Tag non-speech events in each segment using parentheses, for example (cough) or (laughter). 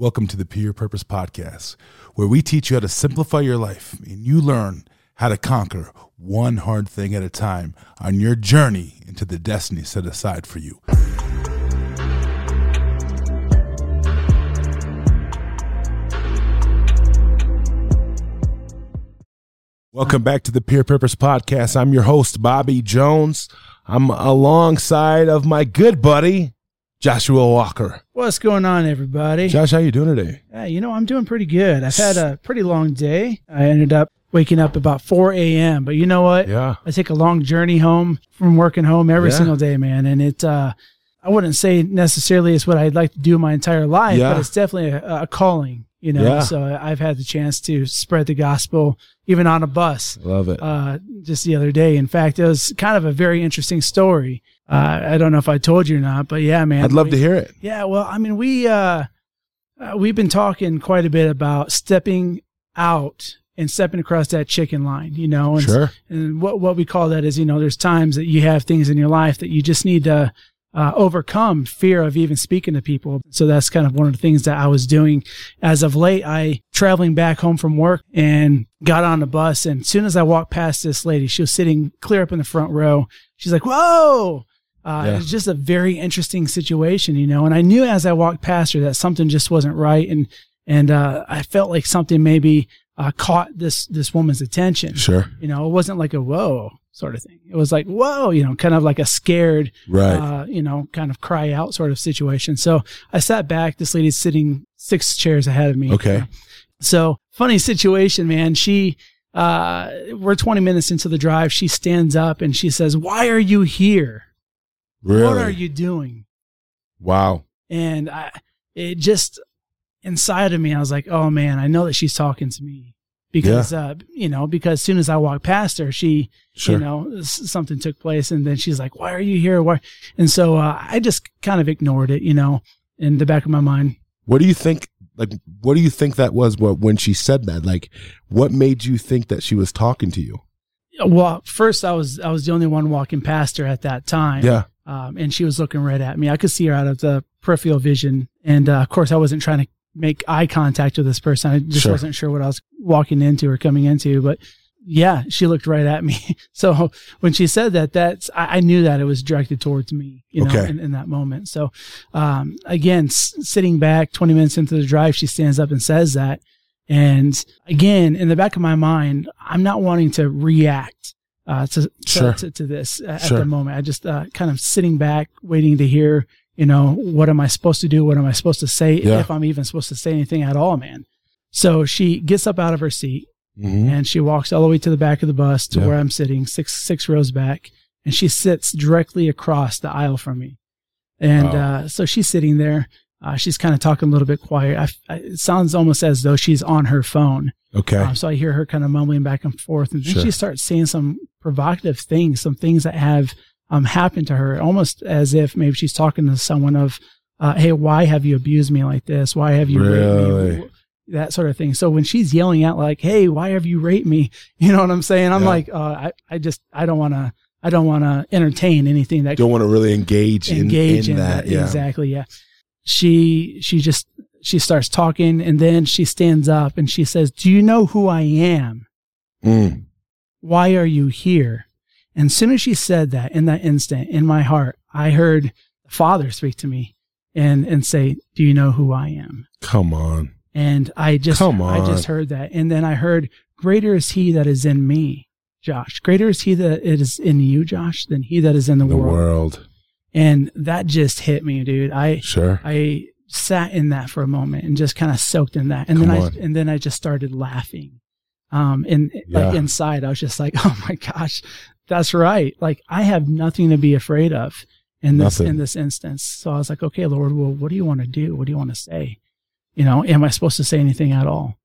Welcome to the Peer Purpose Podcast, where we teach you how to simplify your life and you learn how to conquer one hard thing at a time on your journey into the destiny set aside for you. Welcome back to the Peer Purpose Podcast. I'm your host, Bobby Jones. I'm alongside of my good buddy, Joshua Walker. What's going on, everybody? Josh, how you doing today? Yeah, you know, I'm doing pretty good. I've had a pretty long day. I ended up waking up about 4 a.m. But you know what? Yeah. I take a long journey home from working home every Yeah. single day, man. And it, uh, I wouldn't say necessarily it's what I'd like to do my entire life, Yeah. but it's definitely a, a calling, you know. Yeah. So I've had the chance to spread the gospel even on a bus Love it. uh, just the other day. In fact, it was kind of a very interesting story. Uh, I don't know if I told you or not, but yeah, man. I'd love we- to hear it. yeah, well, I mean, we uh, uh, we've been talking quite a bit about stepping out and stepping across that chicken line, you know, and, Sure. and what what we call that is, you know, there's times that you have things in your life that you just need to uh, overcome fear of even speaking to people. So that's kind of one of the things that I was doing as of late. I traveling back home from work and got on the bus, and as soon as I walked past this lady, she was sitting clear up in the front row. She's like, "Whoa!" Uh, Yeah. It was just a very interesting situation, you know. And I knew as I walked past her that something just wasn't right, and and uh, I felt like something maybe uh, caught this this woman's attention. Sure. You know, it wasn't like a whoa sort of thing. It was like whoa, you know, kind of like a scared, Right. uh, you know, kind of cry out sort of situation. So I sat back. This lady's sitting six chairs ahead of me. Okay. So funny situation, man. She, uh, we're 20 minutes into the drive. She stands up and she says, "Why are you here? really? What are you doing?" Wow. And I, it just inside of me, I was like, "Oh man, I know that she's talking to me." Because, uh, you know, because as soon as I walked past her, she, Sure. you know, something took place and then she's like, why are you here? Why? And so, uh, I just kind of ignored it, you know, in the back of my mind. What do you think? Like, what do you think that was? What when she said that? Like, what made you think that she was talking to you? Well, first I was, I was the only one walking past her at that time. Yeah. Um, and she was looking right at me. I could see her out of the peripheral vision. And, uh, of course I wasn't trying to make eye contact with this person. I just Sure. wasn't sure what I was walking into or coming into, but yeah, she looked right at me. (laughs) So when she said that, that's, I, I knew that it was directed towards me, you know, Okay. in, in that moment. So, um, again, s- sitting back 20 minutes into the drive, she stands up and says that. And again, in the back of my mind, I'm not wanting to react, uh, to, to, Sure. to, to this at Sure. the moment. I just, uh, kind of sitting back, waiting to hear, you know, what am I supposed to do? What am I supposed to say? Yeah. If I'm even supposed to say anything at all, man. So she gets up out of her seat hmm and she walks all the way to the back of the bus to Yeah. where I'm sitting, six six rows back, and she sits directly across the aisle from me. And Wow. uh, so she's sitting there. Uh, she's kind of talking a little bit quiet. I, I, it sounds almost as though she's on her phone. Okay. Um, so I hear her kind of mumbling back and forth, and then Sure. she starts saying some provocative things, some things that have um, happened to her, almost as if maybe she's talking to someone of, uh, "Hey, why have you abused me like this? Why have you raped me?" That sort of thing. So when she's yelling out like, "Hey, why have you raped me?" (laughs) You know what I'm saying? I'm Yeah. like, uh, I, I just, I don't want to, I don't want to entertain anything that Don't want to really engage, engage in, in, that. that. Yeah. Exactly. Yeah. She she just she starts talking and then she stands up and she says, "Do you know who I am? Mm. Why are you here?" And as soon as she said that, in that instant, in my heart, I heard the Father speak to me and and say, "Do you know who I am?" Come on. And I just Come I just heard that, and then I heard, "Greater is He that is in me." Josh, greater is he that is in you, Josh, than he that is in the, The world. world. And that just hit me, dude. I Sure. I sat in that for a moment and just kind of soaked in that, and then I on. and then I just started laughing. Um, and like inside, I was just like, (laughs) "Oh my gosh, that's right! Like I have nothing to be afraid of in this Nothing. in this instance." So I was like, "Okay, Lord, well, what do you want to do? What do you want to say? You know, am I supposed to say anything at all?"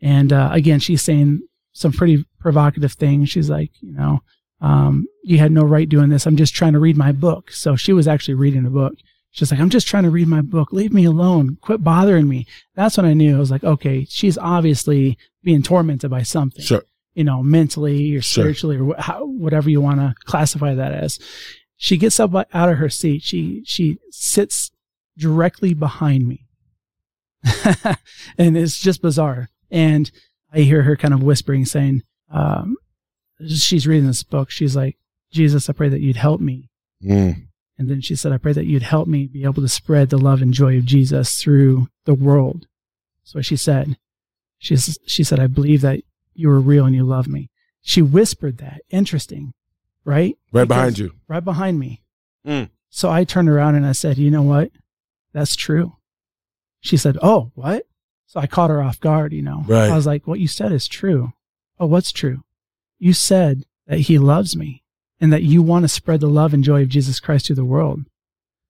And uh, again, she's saying some pretty provocative things. She's like, you know, um, you had no right doing this. I'm just trying to read my book. So she was actually reading a book. She's like, I'm just trying to read my book. Leave me alone. Quit bothering me. That's when I knew I was like, okay, she's obviously being tormented by something, Sure. you know, mentally or Sure. spiritually or wh- how, whatever you want to classify that as. She gets up out of her seat. She, she sits directly behind me. (laughs) and it's just bizarre. And I hear her kind of whispering, saying, um, she's reading this book. She's like, Jesus, I pray that you'd help me. Mm. And then she said, I pray that you'd help me be able to spread the love and joy of Jesus through the world. That's what she said. She's, she said, I believe that you are real and you love me. She whispered that. Interesting, right? Right Because- behind you. Right behind me. Mm. So I turned around and I said, you know what? That's true. She said, oh, what? So I caught her off guard, you know. Right. I was like, what you said is true. Oh, what's true? You said that he loves me and that you want to spread the love and joy of Jesus Christ to the world.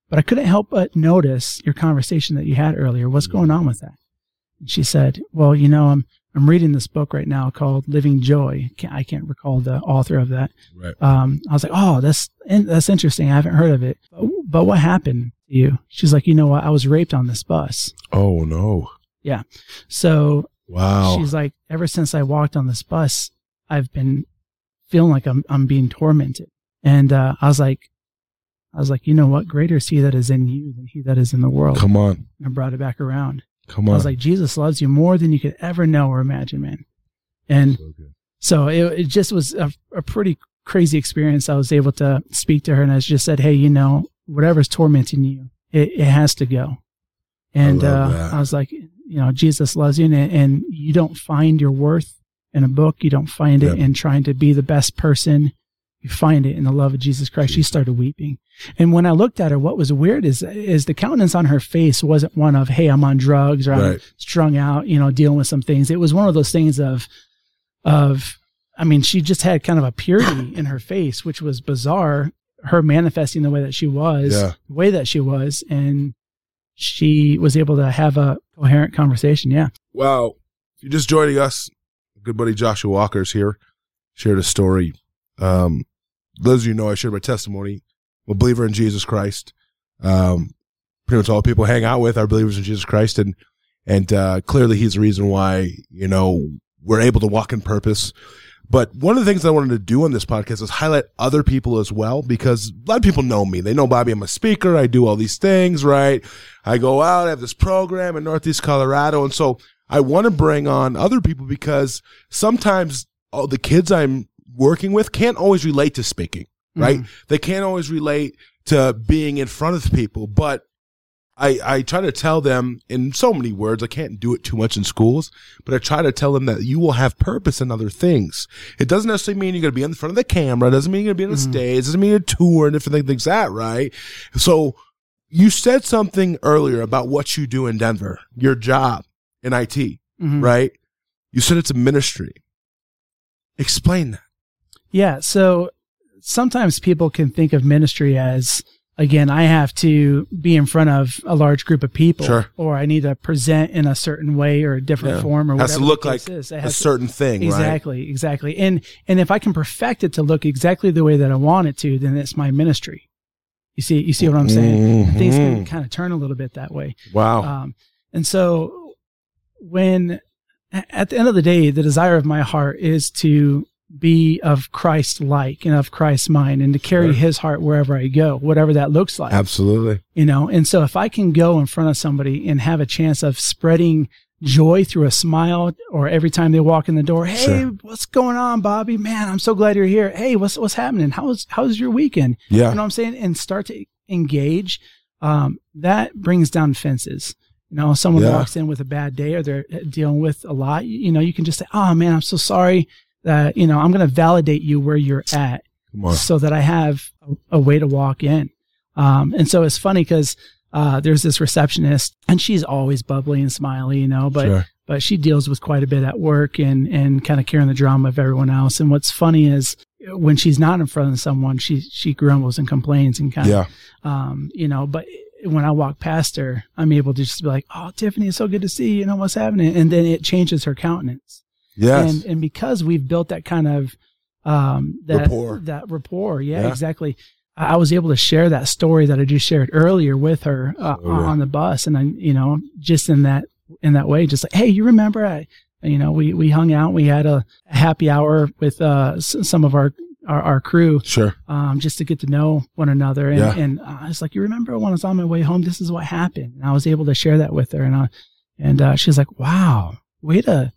But I couldn't help but notice your conversation that you had earlier. What's going on with that? And she said, well, you know, I'm, I'm reading this book right now called Living Joy. Can't- I can't recall the author of that. Right. Um, I was like, oh, that's, that's interesting. I haven't heard of it. But, but what happened to you? She's like, you know what? I was raped on this bus. Oh no. Yeah. So Wow. she's like, ever since I walked on this bus, I've been feeling like I'm, I'm being tormented. And, uh, I was like, I was like, you know what? Greater is he that is in you than he that is in the world. Come on. And I brought it back around. Come on. I was like, Jesus loves you more than you could ever know or imagine, man. And So so it, it just was a, a pretty crazy experience. I was able to speak to her and I just said, Hey, you know, whatever's tormenting you, it, it has to go. And, I uh. I was like, you know, Jesus loves you and, and you don't find your worth in a book. You don't find it Yep. in trying to be the best person. You find it in the love of Jesus Christ. She started weeping. And when I looked at her, what was weird is, is the countenance on her face wasn't one of, Hey, I'm on drugs or I'm strung out, you know, dealing with some things. It was one of those things of, of, I mean, she just had kind of a purity (coughs) in her face, which was bizarre. Her manifesting the way that she was, Yeah. the way that she was, and she was able to have a coherent conversation. Yeah. Wow. If you're just joining us, good buddy Joshua Walker's here. Shared a story. Um, those of you know I shared my testimony. I'm a believer in Jesus Christ. Um, pretty much all people hang out with are believers in Jesus Christ, and and uh, clearly he's the reason why you know we're able to walk in purpose. But one of the things I wanted to do on this podcast is highlight other people as well, because a lot of people know me. They know Bobby. I'm a speaker. I do all these things, right? I go out, I have this program in Northeast Colorado. And so I want to bring on other people because sometimes all the kids I'm working with can't always relate to speaking, right? Mhm. They can't always relate to being in front of people, but I, I try to tell them in so many words, I can't do it too much in schools, but I try to tell them that you will have purpose in other things. It doesn't necessarily mean you're going to be in front of the camera. It doesn't mean you're going to be on the Mhm. stage. It doesn't mean you're tour and different things like that, right? So you said something earlier about what you do in Denver, your job in IT, Mhm. right? You said it's a ministry. Explain that. Yeah. So sometimes people can think of ministry as, again, I have to be in front of a large group of people, Sure. or I need to present in a certain way or a different Yeah. form, or Has to whatever look like is. A has to- certain thing, right? exactly, exactly. And and if I can perfect it to look exactly the way that I want it to, then it's my ministry. You see, you see what I'm saying? Things can kind of turn a little bit that way. Wow. Um, and so when at the end of the day, the desire of my heart is to be of Christ like and of Christ's mind and to carry Sure. his heart wherever I go, whatever that looks like Absolutely. you know and so if i can go in front of somebody and have a chance of spreading joy through a smile or every time they walk in the door hey Sure. what's going on bobby man i'm so glad you're here hey what's what's happening how's how's your weekend Yeah. you know what i'm saying and start to engage um, that brings down fences you know someone Yeah. walks in with a bad day or they're dealing with a lot you know you can just say oh man i'm so sorry that you know i'm going to validate you where you're at so that I have a, a way to walk in. Um, and so it's funny because uh, there's this receptionist, and she's always bubbly and smiley, you know, but Sure. but she deals with quite a bit at work and and kind of carrying the drama of everyone else. And what's funny is when she's not in front of someone, she she grumbles and complains and kind Yeah. of, um, you know, but. When I walk past her, I'm able to just be like, "Oh, Tiffany, it's so good to see you. You know what's happening?" And then it changes her countenance Yes. and and because we've built that kind of um that Rapport. that rapport yeah, Yeah. exactly I was able to share that story that I just shared earlier with her uh, Oh, yeah. on the bus, and I, you know, just in that in that way, just like, hey, you remember I, you know, we we hung out, we had a happy hour with uh s- some of our our, our crew, sure. um, just to get to know one another. And, Yeah. and uh, I was like, you remember when I was on my way home, this is what happened. And I was able to share that with her. And I, And uh, she's like, "Wow, way to,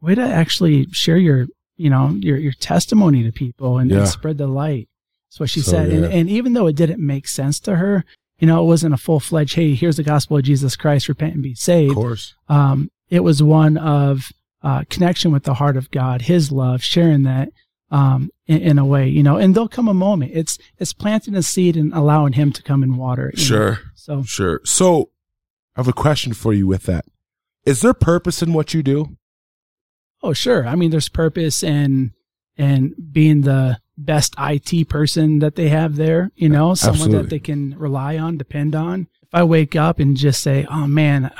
way to actually share your, you know, your your testimony to people and, Yeah. and spread the light." That's what she So said. And, and even though it didn't make sense to her, you know, it wasn't a full fledged, "Hey, here's the gospel of Jesus Christ, repent and be saved. Of saved." course. um, it was one of uh, connection with the heart of God, His love, sharing that um, in, in a way, you know. And there'll come a moment. It's it's planting a seed and allowing Him to come and water you know. Sure. So Sure. So I have a question for you with that. Is there purpose in what you do? oh sure. I mean, there's purpose in in being the best IT person that they have there. You know, someone Absolutely. that they can rely on, depend on. If I wake up and just say, "Oh man,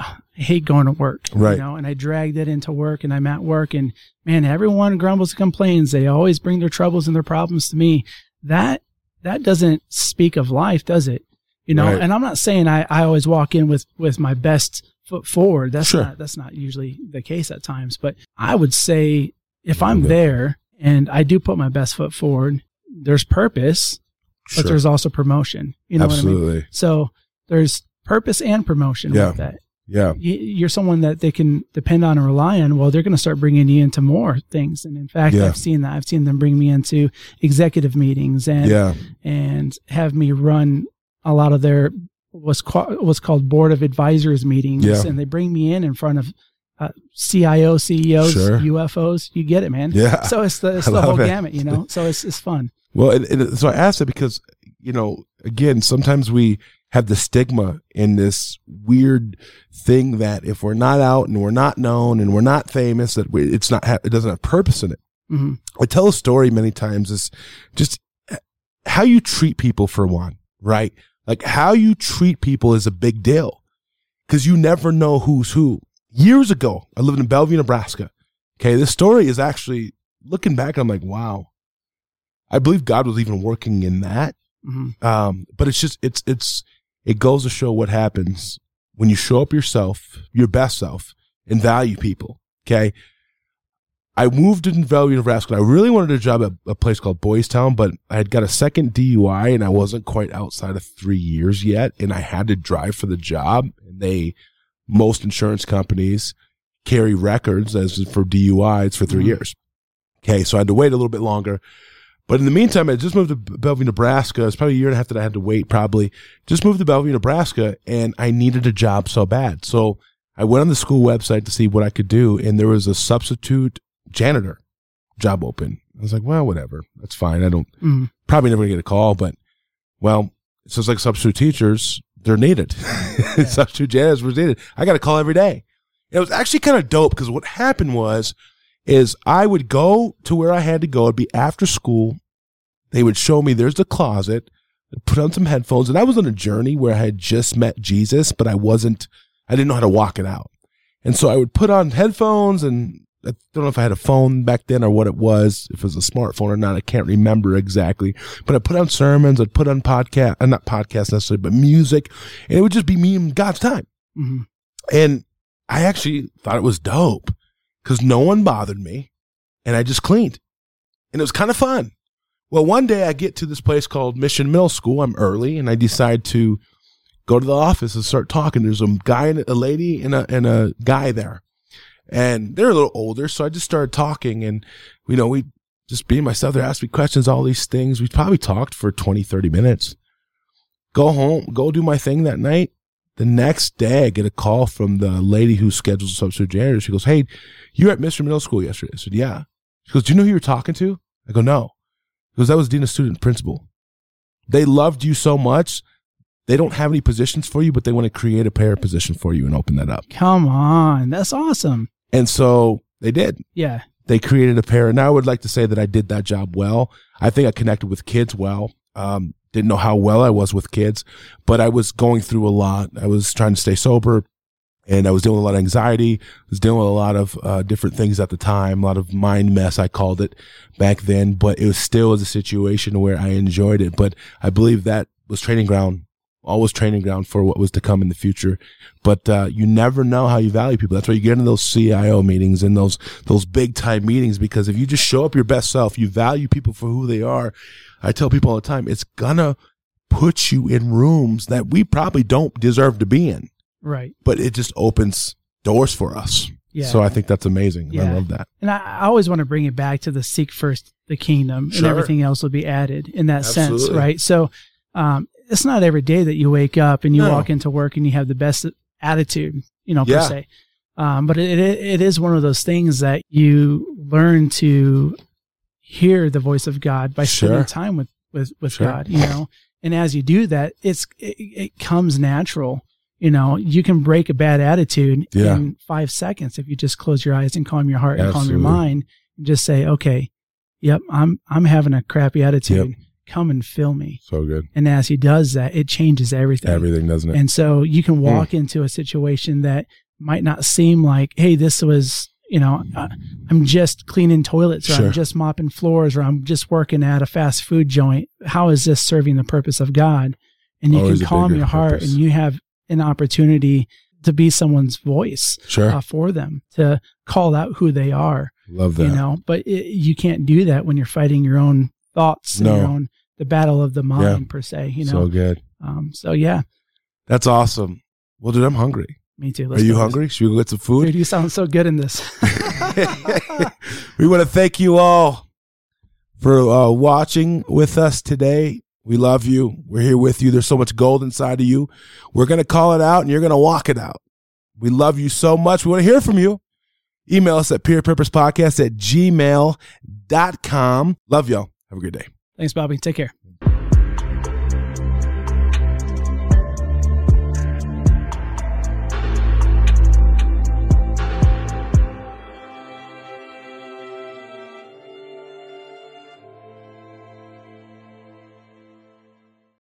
I hate going to work," Right. you know, and I dragged it into work, and I'm at work, and man, everyone grumbles and complains. They always bring their troubles and their problems to me. That that doesn't speak of life, does it? You know, Right. and I'm not saying I, I always walk in with with my best foot forward. That's Sure. not that's not usually the case at times. But I would say if I'm there and I do put my best foot forward, there's purpose, but there's also promotion. You know what I mean? Absolutely. So there's purpose and promotion Yeah. with that. Yeah. You- You're someone that they can depend on and rely on. Well, they're going to start bringing you into more things. And in fact, Yeah. I've seen that. I've seen them bring me into executive meetings and Yeah. and have me run a lot of their what's called what's called board of advisors meetings. Yeah. And they bring me in in front of uh, CIO, CEOs, Sure. UFOs. You get it, man. Yeah. So it's the (laughs) it's the whole it. gamut, you know. So it's it's fun. Well, and, and so I asked it because, you know, again, sometimes we have the stigma in this weird thing that if we're not out and we're not known and we're not famous, that we, it's not, it doesn't have purpose in it. hmm I tell a story many times is just how you treat people for one, right? Like how you treat people is a big deal because you never know who's who. Years ago, I lived in Bellevue, Nebraska. Okay. This story is actually looking back. I'm like, wow. I believe God was even working in that. hmm Um, but it's just, it's, it's, it goes to show what happens when you show up yourself, your best self and value people. Okay. I moved in Bellevue, Nebraska. I really wanted a job at a place called Boys Town, but I had got a second DUI and I wasn't quite outside of three years yet. And I had to drive for the job. And they, most insurance companies carry records as for DUIs for 3 Mhm. years. Okay. So I had to wait a little bit longer. But in the meantime, I just moved to Bellevue, Nebraska. It's probably a year and a half that I had to wait, probably. Just moved to Bellevue, Nebraska, and I needed a job so bad. So I went on the school website to see what I could do, and there was a substitute janitor job open. I was like, well, whatever. That's fine. I don't, hmm probably never gonna get a call, but well, it sounds like substitute teachers, they're needed. (laughs) substitute janitors were needed. I got a call every day. It was actually kind of dope because what happened was, is I would go to where I had to go. It'd be after school. They would show me there's the closet, I'd put on some headphones, and I was on a journey where I had just met Jesus, but I wasn't, I didn't know how to walk it out. And so I would put on headphones and I don't know if I had a phone back then or what it was, if it was a smartphone or not. I can't remember exactly. But I put on sermons, I'd put on podcast, uh, not podcast necessarily, but music, and it would just be me and God's time. hmm And I actually thought it was dope because no one bothered me and I just cleaned. And it was kind of fun. Well, one day I get to this place called Mission Middle School. I'm early and I decide to go to the office and start talking. There's a guy and a lady and a, and a guy there. And they're a little older. So I just started talking and, you know, we just being myself. They asked me questions, all these things. We probably talked for 20, 30 minutes. Go home, go do my thing that night. The next day, I get a call from the lady who schedules the substitute janitor. She goes, Hey, you were at Mission Middle School yesterday. I said, Yeah. She goes, Do you know who you were talking to? I go, No. Because that was Dean of Student Principal. They loved you so much. They don't have any positions for you, but they want to create a pair position for you and open that up. Come on, that's awesome. And so they did. Yeah. They created a pair. And I would like to say that I did that job well. I think I connected with kids well. Um, didn't know how well I was with kids, but I was going through a lot. I was trying to stay sober and I was dealing with a lot of anxiety. I was dealing with a lot of uh, different things at the time, a lot of mind mess, I called it back then, but it was still was a situation where I enjoyed it. But I believe that was training ground, always training ground for what was to come in the future. But uh, you never know how you value people. That's why you get in those CIO meetings and those those big time meetings because if you just show up your best self, you value people for who they are. I tell people all the time, it's gonna put you in rooms that we probably don't deserve to be in Right. but it just opens doors for us. Yeah. So I think that's amazing. and I love that. And I, I always want to bring it back to the seek first the kingdom and everything else will be added in that sense, right? So um, it's not every day that you wake up and you No. walk into work and you have the best attitude, you know, Yeah. per se. Um, but it, it it is one of those things that you learn to hear the voice of God by Sure. spending time with with with Sure. God, you know. And as you do that, it's it, it comes natural. You know, you can break a bad attitude Yeah. in five seconds if you just close your eyes and calm your heart and calm Absolutely. your mind and just say, "Okay, yep, I'm I'm having a crappy attitude. Come and fill me." So good. And as he does that, it changes everything. Everything, doesn't it? And so you Hmm. can walk into a situation that might not seem like, hey, this was, you know, uh, I'm just cleaning toilets or Sure. I'm just mopping floors or I'm just working at a fast food joint. How is this serving the purpose of God? And you Always can calm your heart purpose. and you have an opportunity to be someone's voice sure. uh, for them to call out who they are, love that. you know, but it, you can't do that when you're fighting your own thoughts and No. your own, the battle of the mind per se, you know? so good. um, so yeah, That's awesome. Well, dude, I'm hungry. Me too. Are Let's you go. hungry? Should we go get some food? Dude, you sound so good in this. (laughs) we want to thank you all for uh, watching with us today. We love you. We're here with you. There's so much gold inside of you. We're going to call it out and you're going to walk it out. We love you so much. We want to hear from you. Email us at peerpurposepodcast at gmail.com. Love y'all. Have a good day. Thanks, Bobby. Take care.